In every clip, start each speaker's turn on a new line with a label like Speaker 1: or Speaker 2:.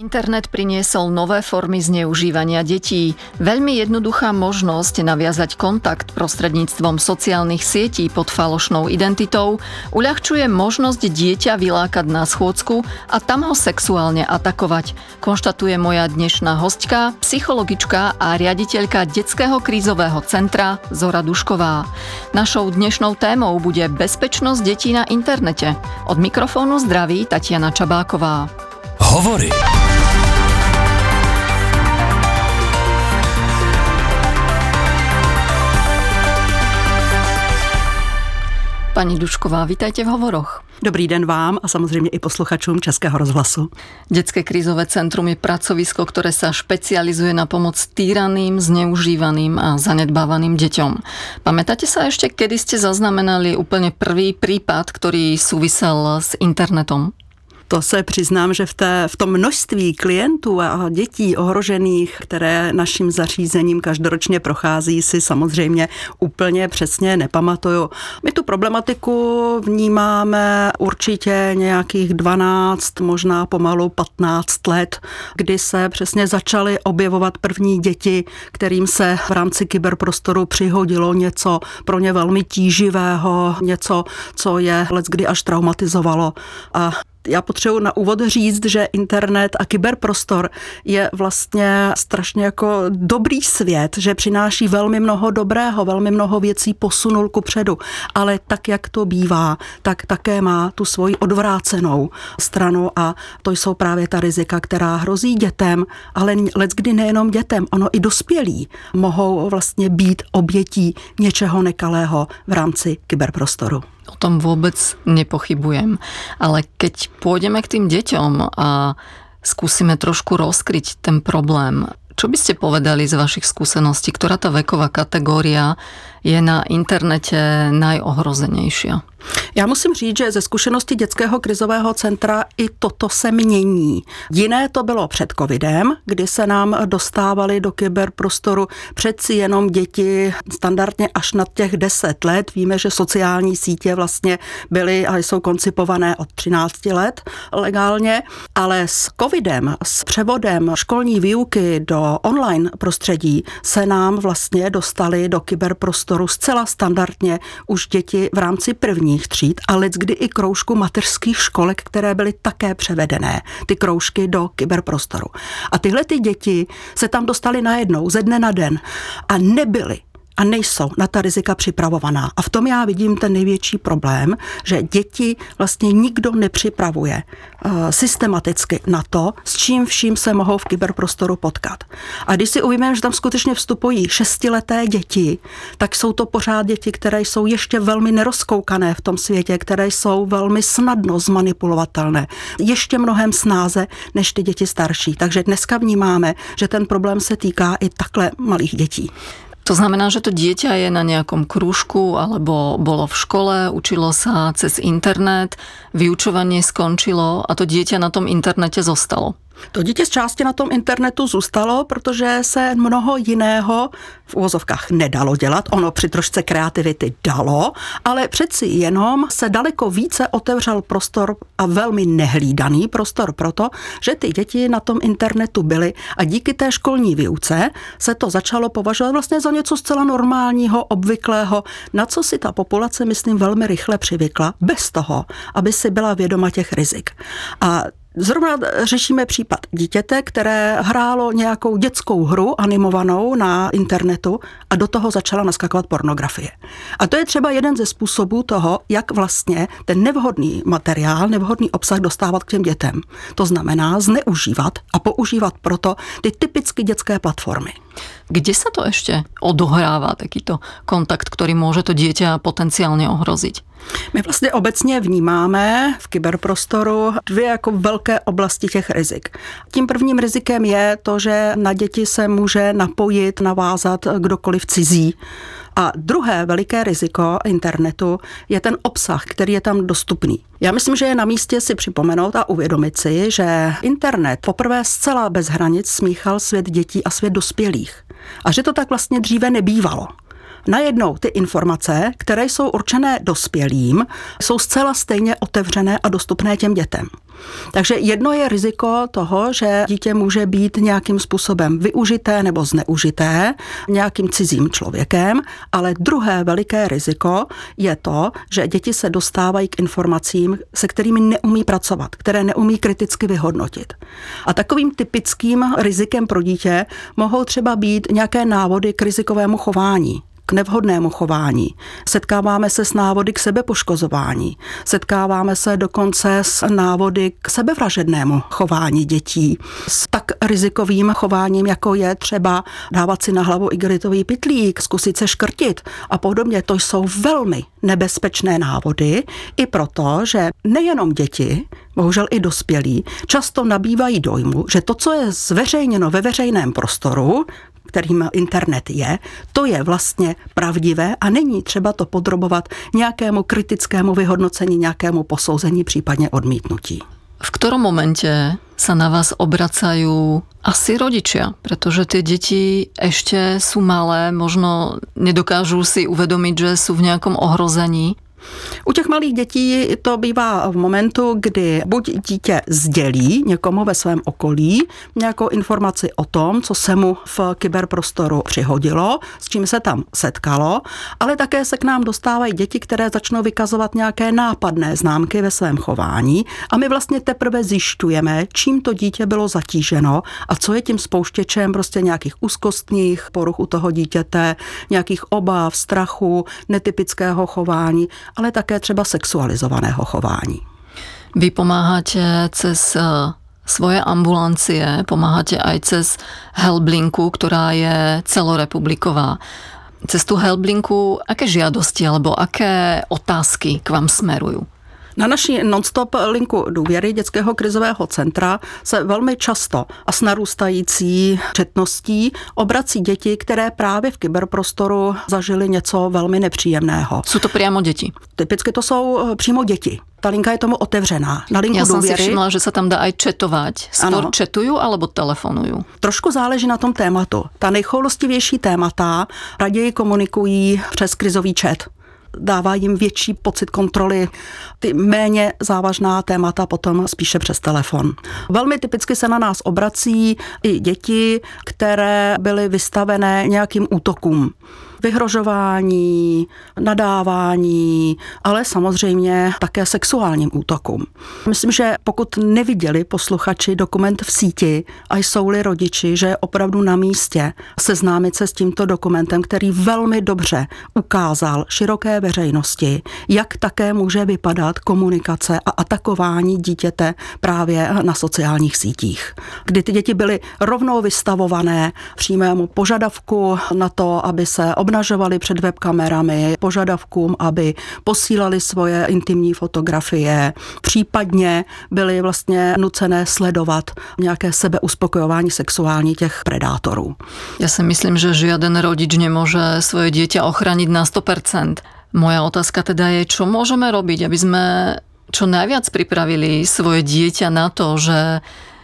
Speaker 1: Internet priniesol nové formy zneužívania detí. Veľmi jednoduchá možnosť naviazať kontakt prostredníctvom sociálnych sietí pod falošnou identitou uľahčuje možnosť dieťa vylákať na schôdzku a tam ho sexuálne atakovať, konštatuje moja dnešná hostka, psychologička a riaditeľka Detského krízového centra Zora Dušková. Našou dnešnou témou bude bezpečnosť detí na internete. Od mikrofónu zdraví Tatiana Čabáková. Hovory. Pani Dušková, vítajte v Hovoroch.
Speaker 2: Dobrý den vám a samozřejmě i posluchačům Českého rozhlasu.
Speaker 1: Dětské krizové centrum je pracovisko, které se špecializuje na pomoc týraným, zneužívaným a zanedbávaným děťom. Pamätáte se ještě, kedy jste zaznamenali úplně prvý případ, který souvisel s internetom?
Speaker 2: To se přiznám, že v, té, v tom množství klientů a dětí ohrožených, které naším zařízením každoročně prochází, si samozřejmě úplně přesně nepamatuju. My tu problematiku vnímáme určitě nějakých 12, možná pomalu 15 let, kdy se přesně začaly objevovat první děti, kterým se v rámci kyberprostoru přihodilo něco pro ně velmi tíživého, něco, co je kdy až traumatizovalo. A já potřebuji na úvod říct, že internet a kyberprostor je vlastně strašně jako dobrý svět, že přináší velmi mnoho dobrého, velmi mnoho věcí posunul ku předu, ale tak, jak to bývá, tak také má tu svoji odvrácenou stranu a to jsou právě ta rizika, která hrozí dětem, ale kdy nejenom dětem, ono i dospělí mohou vlastně být obětí něčeho nekalého v rámci kyberprostoru.
Speaker 1: O tom vôbec nepochybujem. Ale keď pôjdeme k tým deťom a skúsime trošku rozkryť ten problém, čo by ste povedali z vašich skúseností, ktorá tá veková kategória je na internete najohrozenejšia?
Speaker 2: Já musím říct, že ze zkušenosti dětského krizového centra i toto se mění. Jiné to bylo před covidem, kdy se nám dostávali do kyberprostoru přeci jenom děti standardně až na těch 10 let. Víme, že sociální sítě vlastně byly a jsou koncipované od 13 let legálně, ale s covidem, s převodem školní výuky do online prostředí se nám vlastně dostali do kyberprostoru zcela standardně už děti v rámci první prvních tříd a kdy i kroužku mateřských školek, které byly také převedené, ty kroužky do kyberprostoru. A tyhle ty děti se tam dostaly najednou ze dne na den a nebyly a nejsou na ta rizika připravovaná. A v tom já vidím ten největší problém, že děti vlastně nikdo nepřipravuje uh, systematicky na to, s čím vším se mohou v kyberprostoru potkat. A když si uvědomíme, že tam skutečně vstupují šestileté děti, tak jsou to pořád děti, které jsou ještě velmi nerozkoukané v tom světě, které jsou velmi snadno zmanipulovatelné. Ještě mnohem snáze než ty děti starší. Takže dneska vnímáme, že ten problém se týká i takhle malých dětí.
Speaker 1: To znamená, že to dieťa je na nejakom krúžku alebo bolo v škole, učilo sa cez internet, vyučovanie skončilo a to dieťa na tom internete zostalo.
Speaker 2: To dítě z části na tom internetu zůstalo, protože se mnoho jiného v úvozovkách nedalo dělat. Ono při trošce kreativity dalo, ale přeci jenom se daleko více otevřel prostor a velmi nehlídaný prostor proto, že ty děti na tom internetu byly a díky té školní výuce se to začalo považovat vlastně za něco zcela normálního, obvyklého, na co si ta populace, myslím, velmi rychle přivykla, bez toho, aby si byla vědoma těch rizik. A Zrovna řešíme případ dítěte, které hrálo nějakou dětskou hru animovanou na internetu a do toho začala naskakovat pornografie. A to je třeba jeden ze způsobů toho, jak vlastně ten nevhodný materiál, nevhodný obsah dostávat k těm dětem. To znamená zneužívat a používat proto ty typicky dětské platformy.
Speaker 1: Kde sa to ešte odohrává, takýto kontakt, ktorý môže to dieťa potenciálně ohroziť?
Speaker 2: My vlastně obecně vnímáme v kyberprostoru dvě jako velké oblasti těch rizik. Tím prvním rizikem je to, že na děti se může napojit, navázat kdokoliv cizí. A druhé veliké riziko internetu je ten obsah, který je tam dostupný. Já myslím, že je na místě si připomenout a uvědomit si, že internet poprvé zcela bez hranic smíchal svět dětí a svět dospělých. A že to tak vlastně dříve nebývalo. Najednou ty informace, které jsou určené dospělým, jsou zcela stejně otevřené a dostupné těm dětem. Takže jedno je riziko toho, že dítě může být nějakým způsobem využité nebo zneužité nějakým cizím člověkem, ale druhé veliké riziko je to, že děti se dostávají k informacím, se kterými neumí pracovat, které neumí kriticky vyhodnotit. A takovým typickým rizikem pro dítě mohou třeba být nějaké návody k rizikovému chování k nevhodnému chování. Setkáváme se s návody k sebepoškozování. Setkáváme se dokonce s návody k sebevražednému chování dětí. S tak rizikovým chováním, jako je třeba dávat si na hlavu igelitový pitlík, zkusit se škrtit a podobně. To jsou velmi nebezpečné návody i proto, že nejenom děti, bohužel i dospělí, často nabývají dojmu, že to, co je zveřejněno ve veřejném prostoru, kterým internet je, to je vlastně pravdivé a není třeba to podrobovat nějakému kritickému vyhodnocení, nějakému posouzení, případně odmítnutí.
Speaker 1: V ktorom momente sa na vás obracajú asi rodičia, pretože tie deti ešte sú malé, možno nedokážu si uvedomiť, že sú v nejakom ohrození.
Speaker 2: U těch malých dětí to bývá v momentu, kdy buď dítě sdělí někomu ve svém okolí nějakou informaci o tom, co se mu v kyberprostoru přihodilo, s čím se tam setkalo, ale také se k nám dostávají děti, které začnou vykazovat nějaké nápadné známky ve svém chování a my vlastně teprve zjišťujeme, čím to dítě bylo zatíženo a co je tím spouštěčem prostě nějakých úzkostních poruch u toho dítěte, nějakých obav, strachu, netypického chování ale také třeba sexualizovaného chování.
Speaker 1: Vy pomáháte cez eh, svoje ambulancie, pomáháte aj cez Helblinku, ktorá je celorepubliková. Cez tú Helblinku, aké žiadosti alebo aké otázky k vám smerujú?
Speaker 2: Na naší nonstop linku důvěry dětského krizového centra se velmi často a s narůstající četností obrací děti, které právě v kyberprostoru zažili něco velmi nepříjemného.
Speaker 1: Jsou to přímo děti?
Speaker 2: Typicky to jsou eh, přímo děti. Ta linka je tomu otevřená. Na linku
Speaker 1: Já
Speaker 2: jsem
Speaker 1: si všimla, že se tam dá aj četovat. Skôr četuju alebo telefonuju?
Speaker 2: Trošku záleží na tom tématu. Ta nejchoulostivější témata raději komunikují přes krizový chat dává jim větší pocit kontroly. Ty méně závažná témata potom spíše přes telefon. Velmi typicky se na nás obrací i děti, které byly vystavené nějakým útokům vyhrožování, nadávání, ale samozřejmě také sexuálním útokům. Myslím, že pokud neviděli posluchači dokument v síti a jsou-li rodiči, že je opravdu na místě seznámit se s tímto dokumentem, který velmi dobře ukázal široké veřejnosti, jak také může vypadat komunikace a atakování dítěte právě na sociálních sítích, kdy ty děti byly rovnou vystavované přímému požadavku na to, aby se obnažovali před webkamerami, požadavkům, aby posílali svoje intimní fotografie, případně byly vlastně nucené sledovat nějaké sebeuspokojování sexuální těch predátorů.
Speaker 1: Já si myslím, že žiaden rodič nemůže svoje dieťa ochránit na 100%. Moja otázka teda je, čo môžeme robiť, aby sme čo najviac pripravili svoje dieťa na to, že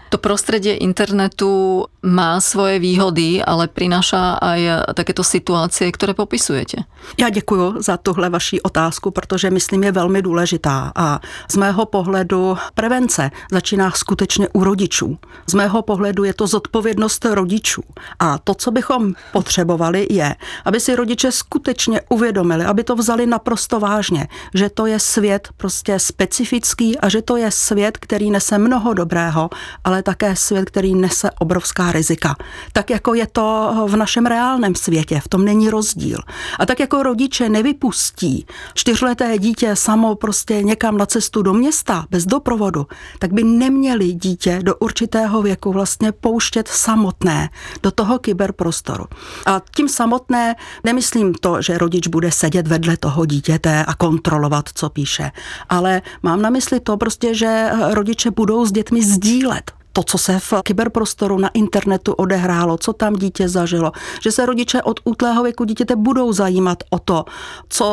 Speaker 1: to prostredie internetu má svoje výhody, ale prináša aj takéto situácie, které popisujete.
Speaker 2: Já děkuji za tuhle vaši otázku, protože myslím je velmi důležitá a z mého pohledu prevence začíná skutečně u rodičů. Z mého pohledu je to zodpovědnost rodičů a to, co bychom potřebovali, je, aby si rodiče skutečně uvědomili, aby to vzali naprosto vážně, že to je svět prostě specifický a že to je svět, který nese mnoho dobrého, ale také svět, který nese obrovská rizika. Tak jako je to v našem reálném světě, v tom není rozdíl. A tak jako rodiče nevypustí čtyřleté dítě samo prostě někam na cestu do města bez doprovodu, tak by neměli dítě do určitého věku vlastně pouštět samotné do toho kyberprostoru. A tím samotné nemyslím to, že rodič bude sedět vedle toho dítěte a kontrolovat, co píše, ale mám na mysli to prostě, že rodiče budou s dětmi sdílet to, co se v kyberprostoru na internetu odehrálo, co tam dítě zažilo, že se rodiče od útlého věku dítěte budou zajímat o to, co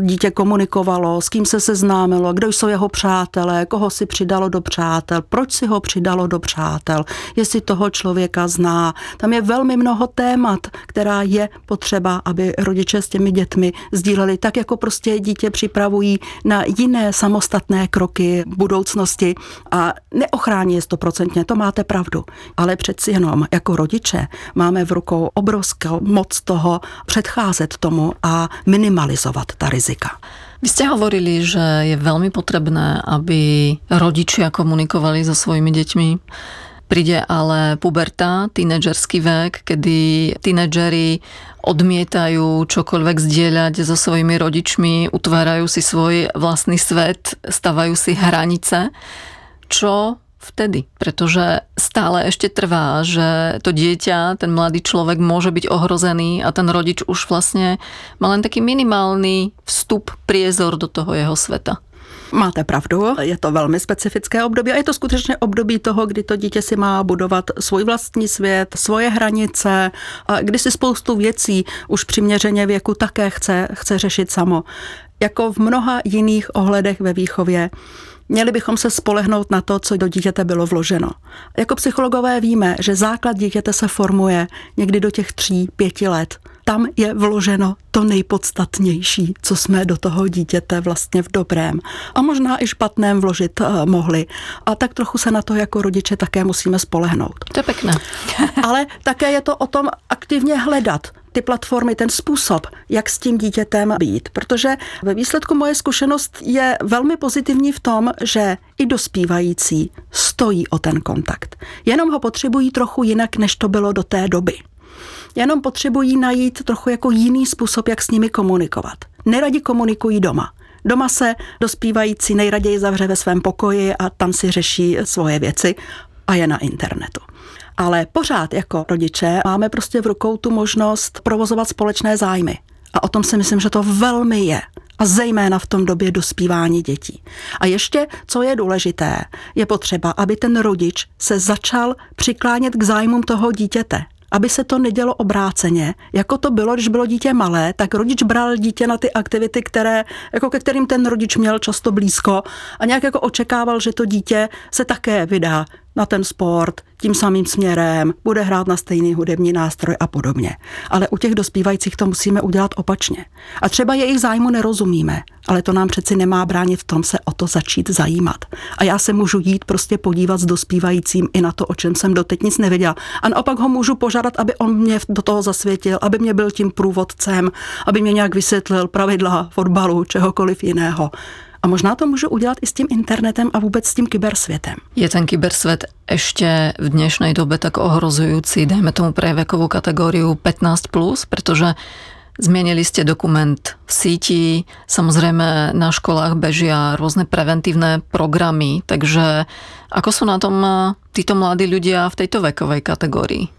Speaker 2: dítě komunikovalo, s kým se seznámilo, kdo jsou jeho přátelé, koho si přidalo do přátel, proč si ho přidalo do přátel, jestli toho člověka zná. Tam je velmi mnoho témat, která je potřeba, aby rodiče s těmi dětmi sdíleli, tak jako prostě dítě připravují na jiné samostatné kroky budoucnosti a neochrání je stoprocentně, to máte pravdu. Ale přeci jenom jako rodiče máme v rukou obrovskou moc toho předcházet tomu a minimalizovat ta rizika.
Speaker 1: Vy ste hovorili, že je veľmi potrebné, aby rodičia komunikovali so svojimi deťmi. Príde ale puberta, tínedžerský vek, kedy tínedžeri odmietajú čokoľvek zdieľať so svojimi rodičmi, utvárajú si svoj vlastný svet, stavajú si hranice. Čo vtedy? Pretože stále ešte trvá, že to dieťa, ten mladý človek môže byť ohrozený a ten rodič už vlastne má len taký minimálny vstup, priezor do toho jeho sveta.
Speaker 2: Máte pravdu, je to velmi specifické období a je to skutečně období toho, kdy to dítě si má budovat svůj vlastní svět, svoje hranice, a kdy si spoustu věcí už přiměřeně věku také chce, chce řešit samo. Jako v mnoha jiných ohledech ve výchově Měli bychom se spolehnout na to, co do dítěte bylo vloženo. Jako psychologové víme, že základ dítěte se formuje někdy do těch tří, pěti let tam je vloženo to nejpodstatnější, co jsme do toho dítěte vlastně v dobrém a možná i špatném vložit uh, mohli. A tak trochu se na to jako rodiče také musíme spolehnout.
Speaker 1: To je pěkné.
Speaker 2: Ale také je to o tom aktivně hledat ty platformy, ten způsob, jak s tím dítětem být. Protože ve výsledku moje zkušenost je velmi pozitivní v tom, že i dospívající stojí o ten kontakt. Jenom ho potřebují trochu jinak, než to bylo do té doby jenom potřebují najít trochu jako jiný způsob, jak s nimi komunikovat. Neradi komunikují doma. Doma se dospívající nejraději zavře ve svém pokoji a tam si řeší svoje věci a je na internetu. Ale pořád jako rodiče máme prostě v rukou tu možnost provozovat společné zájmy. A o tom si myslím, že to velmi je. A zejména v tom době dospívání dětí. A ještě, co je důležité, je potřeba, aby ten rodič se začal přiklánět k zájmům toho dítěte aby se to nedělo obráceně, jako to bylo, když bylo dítě malé, tak rodič bral dítě na ty aktivity, které, jako ke kterým ten rodič měl často blízko a nějak jako očekával, že to dítě se také vydá na ten sport tím samým směrem, bude hrát na stejný hudební nástroj a podobně. Ale u těch dospívajících to musíme udělat opačně. A třeba jejich zájmu nerozumíme, ale to nám přeci nemá bránit v tom se o to začít zajímat. A já se můžu jít prostě podívat s dospívajícím i na to, o čem jsem doteď nic nevěděla. A naopak ho můžu požádat, aby on mě do toho zasvětil, aby mě byl tím průvodcem, aby mě nějak vysvětlil pravidla fotbalu, čehokoliv jiného. A možná to můžu udělat i s tím internetem a vůbec s tím kybersvětem.
Speaker 1: Je ten kybersvět ještě v dnešnej době tak ohrozující, dejme tomu pre vekovou kategóriu 15+, plus, protože Zmienili ste dokument v síti, samozrejme na školách bežia rôzne preventívne programy, takže ako sú na tom títo mladí ľudia v tejto vekovej kategórii?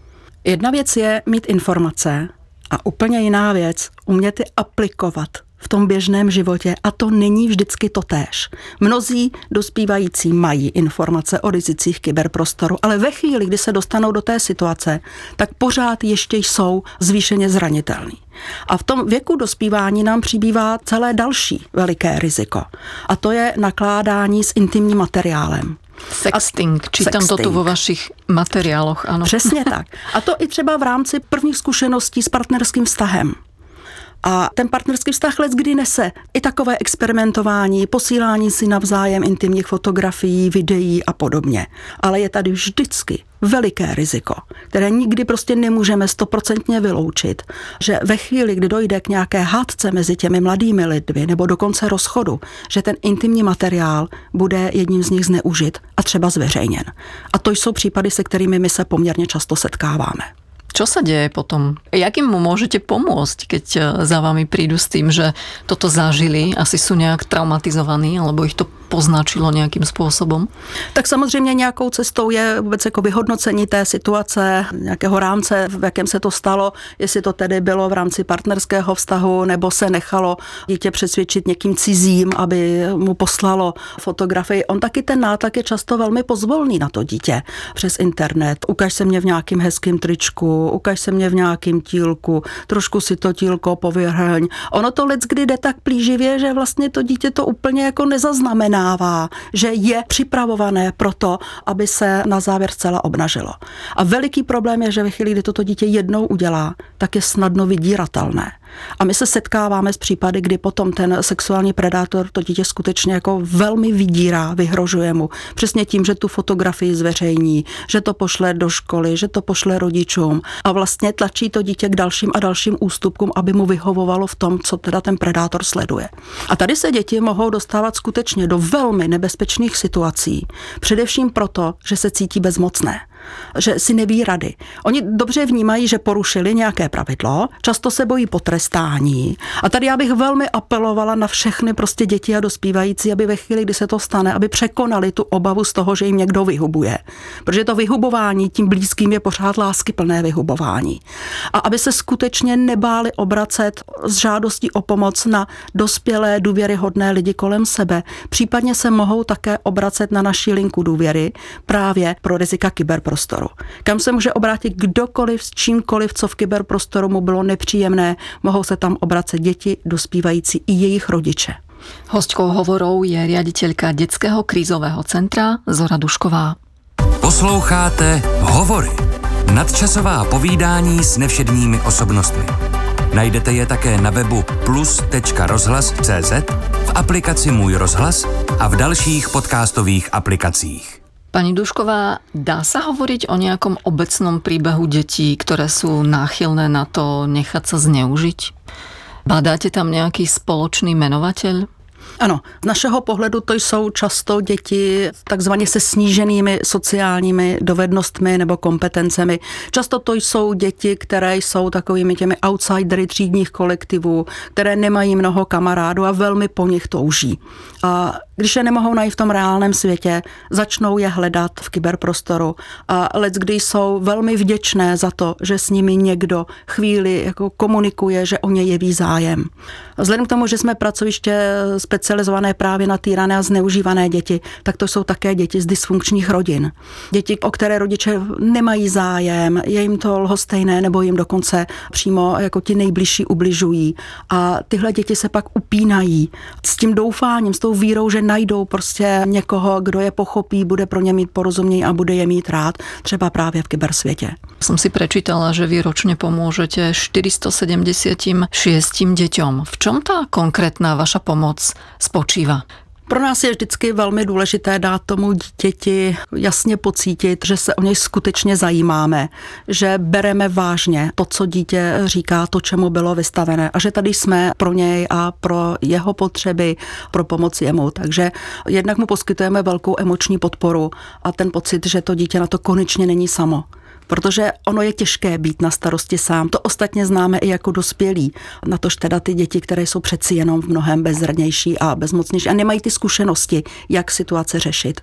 Speaker 2: Jedna věc je mít informace a úplně jiná věc umět je aplikovat v tom běžném životě a to není vždycky totéž. Mnozí dospívající mají informace o rizicích kyberprostoru, ale ve chvíli, kdy se dostanou do té situace, tak pořád ještě jsou zvýšeně zranitelní. A v tom věku dospívání nám přibývá celé další veliké riziko. A to je nakládání s intimním materiálem.
Speaker 1: Sexting, čítám to tu vo vašich materiáloch, ano.
Speaker 2: Přesně tak. A to i třeba v rámci prvních zkušeností s partnerským vztahem. A ten partnerský vztah let kdy nese i takové experimentování, posílání si navzájem intimních fotografií, videí a podobně. Ale je tady vždycky veliké riziko, které nikdy prostě nemůžeme stoprocentně vyloučit, že ve chvíli, kdy dojde k nějaké hádce mezi těmi mladými lidmi nebo dokonce rozchodu, že ten intimní materiál bude jedním z nich zneužit a třeba zveřejněn. A to jsou případy, se kterými my se poměrně často setkáváme.
Speaker 1: Čo sa deje potom? Jak im môžete pomôcť, keď e, za vami prídu s tým, že toto zažili, asi sú nejak traumatizovaní, alebo ich to poznačilo nějakým způsobem?
Speaker 2: Tak samozřejmě nějakou cestou je vůbec jako vyhodnocení té situace, nějakého rámce, v jakém se to stalo, jestli to tedy bylo v rámci partnerského vztahu, nebo se nechalo dítě přesvědčit někým cizím, aby mu poslalo fotografii. On taky ten nátlak je často velmi pozvolný na to dítě přes internet. Ukaž se mě v nějakým hezkým tričku, ukaž se mě v nějakým tílku, trošku si to tílko povyhrň. Ono to kdy jde tak plíživě, že vlastně to dítě to úplně jako nezaznamenává, že je připravované pro to, aby se na závěr zcela obnažilo. A veliký problém je, že ve chvíli, kdy toto dítě jednou udělá, tak je snadno vydíratelné. A my se setkáváme s případy, kdy potom ten sexuální predátor to dítě skutečně jako velmi vydírá, vyhrožuje mu. Přesně tím, že tu fotografii zveřejní, že to pošle do školy, že to pošle rodičům a vlastně tlačí to dítě k dalším a dalším ústupkům, aby mu vyhovovalo v tom, co teda ten predátor sleduje. A tady se děti mohou dostávat skutečně do velmi nebezpečných situací, především proto, že se cítí bezmocné že si neví rady. Oni dobře vnímají, že porušili nějaké pravidlo, často se bojí potrestání. A tady já bych velmi apelovala na všechny prostě děti a dospívající, aby ve chvíli, kdy se to stane, aby překonali tu obavu z toho, že jim někdo vyhubuje. Protože to vyhubování tím blízkým je pořád láskyplné vyhubování. A aby se skutečně nebáli obracet s žádostí o pomoc na dospělé, důvěryhodné lidi kolem sebe. Případně se mohou také obracet na naši linku důvěry právě pro rizika kyber kyberprostoru, kam se může obrátit kdokoliv s čímkoliv, co v kyberprostoru mu bylo nepříjemné. Mohou se tam obracet děti, dospívající i jejich rodiče.
Speaker 1: Hostkou hovorou je riaditeľka Detského krízového centra Zora Dušková.
Speaker 3: Posloucháte Hovory. Nadčasová povídání s nevšedními osobnostmi. Najdete je také na webu plus.rozhlas.cz, v aplikaci Můj rozhlas a v dalších podcastových aplikacích.
Speaker 1: Pani Dušková, dá sa hovoriť o nejakom obecnom príbehu detí, ktoré sú náchylné na to nechať sa zneužiť? Badáte tam nejaký spoločný menovateľ?
Speaker 2: Ano, z našeho pohledu to jsou často děti takzvaně se sníženými sociálními dovednostmi nebo kompetencemi. Často to jsou děti, které jsou takovými těmi outsidery třídních kolektivů, které nemají mnoho kamarádů a velmi po nich touží. A když je nemohou najít v tom reálném světě, začnou je hledat v kyberprostoru a let, kdy jsou velmi vděčné za to, že s nimi někdo chvíli jako komunikuje, že o ně jeví zájem. Vzhledem k tomu, že jsme pracoviště specializované právě na týrané a zneužívané děti, tak to jsou také děti z dysfunkčních rodin. Děti, o které rodiče nemají zájem, je jim to lhostejné nebo jim dokonce přímo jako ti nejbližší ubližují. A tyhle děti se pak upínají s tím doufáním, s tou vírou, že najdou prostě někoho, kdo je pochopí, bude pro ně mít porozumění a bude je mít rád, třeba právě v kybersvětě.
Speaker 1: Jsem si prečítala, že vy ročně pomůžete 476 děťom. V čom ta konkrétna vaša pomoc spočívá?
Speaker 2: Pro nás je vždycky velmi důležité dát tomu dítěti jasně pocítit, že se o něj skutečně zajímáme, že bereme vážně to, co dítě říká, to, čemu bylo vystavené a že tady jsme pro něj a pro jeho potřeby, pro pomoc jemu. Takže jednak mu poskytujeme velkou emoční podporu a ten pocit, že to dítě na to konečně není samo protože ono je těžké být na starosti sám. To ostatně známe i jako dospělí. Na tož teda ty děti, které jsou přeci jenom v mnohem bezrnější a bezmocnější a nemají ty zkušenosti, jak situace řešit.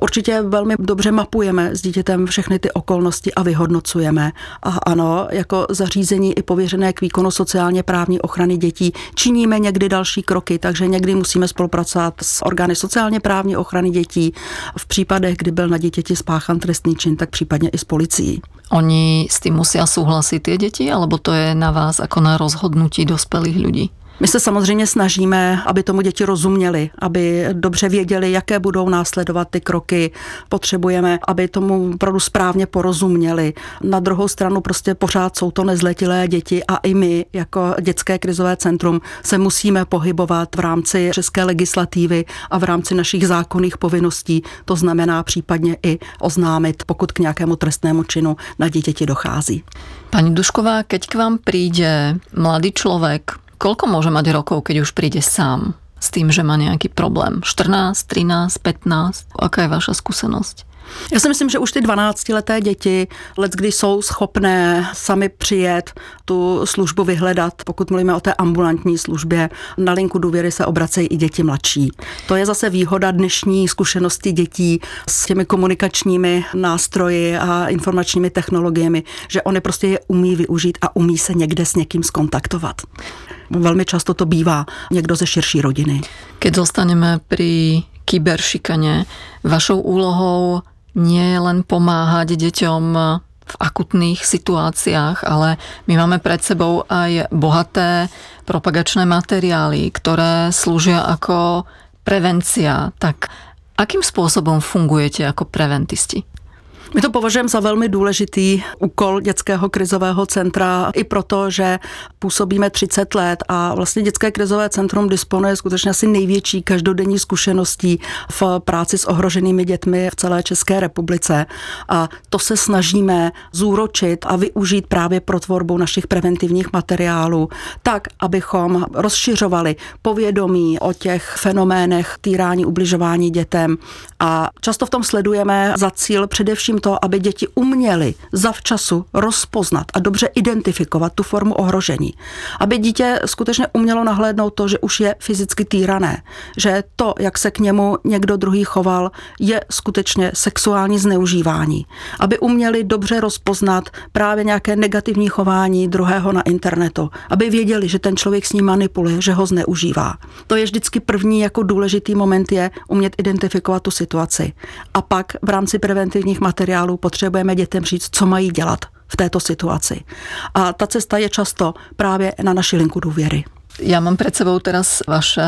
Speaker 2: Určitě velmi dobře mapujeme s dítětem všechny ty okolnosti a vyhodnocujeme. A ano, jako zařízení i pověřené k výkonu sociálně právní ochrany dětí činíme někdy další kroky, takže někdy musíme spolupracovat s orgány sociálně právní ochrany dětí. V případech, kdy byl na dítěti spáchan trestný čin, tak případně i s policií.
Speaker 1: Oni s tým musia súhlasiť tie deti, alebo to je na vás ako na rozhodnutí dospelých ľudí?
Speaker 2: My se samozřejmě snažíme, aby tomu děti rozuměli, aby dobře věděli, jaké budou následovat ty kroky. Potřebujeme, aby tomu opravdu správně porozuměli. Na druhou stranu prostě pořád jsou to nezletilé děti a i my jako dětské krizové centrum se musíme pohybovat v rámci české legislativy a v rámci našich zákonných povinností. To znamená případně i oznámit, pokud k nějakému trestnému činu na děti dochází.
Speaker 1: Pani Dušková, keď k vám přijde mladý člověk, Koľko môže mať rokov, keď už príde sám s tým, že má nejaký problém? 14, 13, 15? Aká je vaša skúsenosť?
Speaker 2: Já si myslím, že už ty 12-leté děti let, kdy jsou schopné sami přijet, tu službu vyhledat, pokud mluvíme o té ambulantní službě, na linku důvěry se obracejí i děti mladší. To je zase výhoda dnešní zkušenosti dětí s těmi komunikačními nástroji a informačními technologiemi, že oni prostě je umí využít a umí se někde s někým skontaktovat. Velmi často to bývá někdo ze širší rodiny.
Speaker 1: Keď zostaneme pri kyberšikane, vašou úlohou nie je len pomáhať deťom v akutných situáciách, ale my máme pred sebou aj bohaté propagačné materiály, ktoré slúžia ako prevencia. Tak akým spôsobom fungujete ako preventisti?
Speaker 2: My to považujeme za velmi důležitý úkol dětského krizového centra i proto, že působíme 30 let a vlastně dětské krizové centrum disponuje skutečně asi největší každodenní zkušeností v práci s ohroženými dětmi v celé České republice. A to se snažíme zúročit a využít právě pro tvorbu našich preventivních materiálů, tak, abychom rozšiřovali povědomí o těch fenoménech týrání, ubližování dětem. A často v tom sledujeme za cíl především to, aby děti uměly zavčasu rozpoznat a dobře identifikovat tu formu ohrožení. Aby dítě skutečně umělo nahlédnout to, že už je fyzicky týrané, že to, jak se k němu někdo druhý choval, je skutečně sexuální zneužívání. Aby uměli dobře rozpoznat právě nějaké negativní chování druhého na internetu. Aby věděli, že ten člověk s ním manipuluje, že ho zneužívá. To je vždycky první jako důležitý moment je umět identifikovat tu situaci. A pak v rámci preventivních materiálů materiálu potřebujeme dětem říct, co mají dělat v této situaci. A ta cesta je často právě na naši linku důvěry.
Speaker 1: Ja mám pred sebou teraz vaše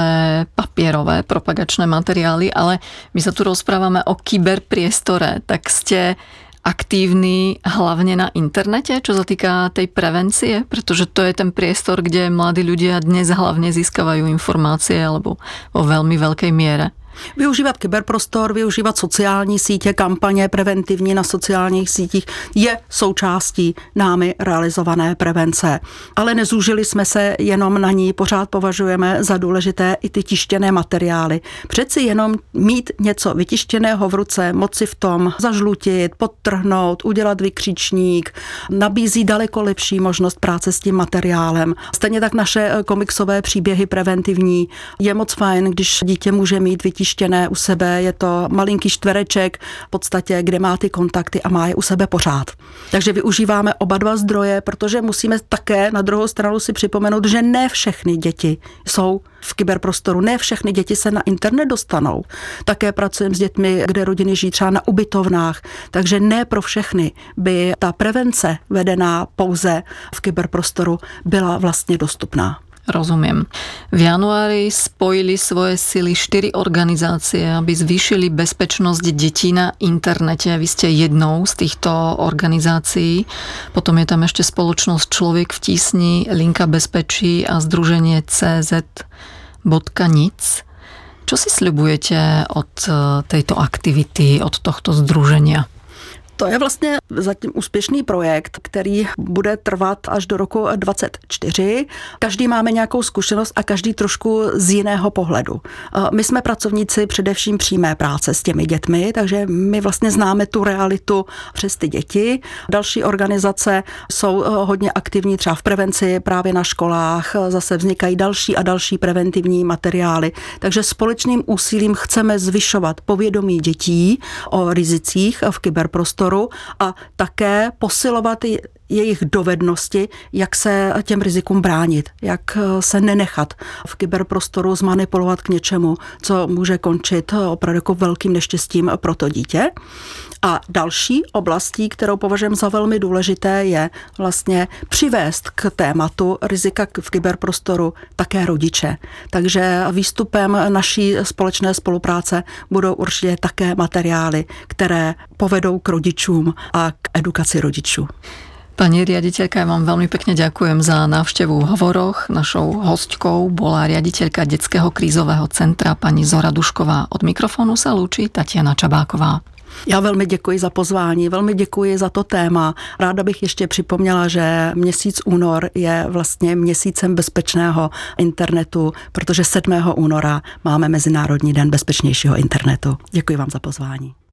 Speaker 1: papierové propagačné materiály, ale my sa tu rozprávame o kyberpriestore, tak ste aktívni hlavne na internete, čo sa týka tej prevencie, pretože to je ten priestor, kde mladí ľudia dnes hlavne získavajú informácie alebo vo veľmi veľkej miere.
Speaker 2: Využívat kyberprostor, využívat sociální sítě, kampaně preventivní na sociálních sítích je součástí námi realizované prevence. Ale nezúžili jsme se jenom na ní, pořád považujeme za důležité i ty tištěné materiály. Přeci jenom mít něco vytištěného v ruce, moci v tom zažlutit, podtrhnout, udělat vykřičník, nabízí daleko lepší možnost práce s tím materiálem. Stejně tak naše komiksové příběhy preventivní je moc fajn, když dítě může mít vytištěné vytištěné u sebe, je to malinký čtvereček v podstatě, kde má ty kontakty a má je u sebe pořád. Takže využíváme oba dva zdroje, protože musíme také na druhou stranu si připomenout, že ne všechny děti jsou v kyberprostoru. Ne všechny děti se na internet dostanou. Také pracujeme s dětmi, kde rodiny žijí třeba na ubytovnách, takže ne pro všechny by ta prevence vedená pouze v kyberprostoru byla vlastně dostupná.
Speaker 1: Rozumiem. V januári spojili svoje sily štyri organizácie, aby zvýšili bezpečnosť detí na internete. Vy ste jednou z týchto organizácií. Potom je tam ešte spoločnosť Človek v tísni, Linka bezpečí a združenie CZ.nic. Čo si sľubujete od tejto aktivity, od tohto združenia?
Speaker 2: To je vlastně zatím úspěšný projekt, který bude trvat až do roku 2024. Každý máme nějakou zkušenost a každý trošku z jiného pohledu. My jsme pracovníci především přímé práce s těmi dětmi, takže my vlastně známe tu realitu přes ty děti. Další organizace jsou eh, hodně aktivní třeba v prevenci právě na školách. Zase vznikají další a další preventivní materiály. Takže společným úsilím chceme zvyšovat povědomí dětí o rizicích v kyberprostoru prostoru a také posilovat jejich dovednosti, jak se těm rizikům bránit, jak se nenechat v kyberprostoru zmanipulovat k něčemu, co může končit opravdu jako velkým neštěstím pro to dítě. A další oblastí, kterou považujeme za velmi důležité, je vlastně přivést k tématu rizika v kyberprostoru také rodiče. Takže výstupem naší společné spolupráce budou určitě také materiály, které povedou k rodičům a k edukaci rodičů.
Speaker 1: Pani riaditeľka, ja vám veľmi pekne ďakujem za návštevu v hovoroch. Našou hostkou bola riaditeľka Detského krízového centra pani Zora Dušková. Od mikrofonu sa lúči Tatiana Čabáková.
Speaker 2: Já velmi děkuji za pozvání, velmi děkuji za to téma. Ráda bych ještě připomněla, že měsíc únor je vlastně měsícem bezpečného internetu, protože 7. února máme Mezinárodní den bezpečnějšího internetu. Děkuji vám za pozvání.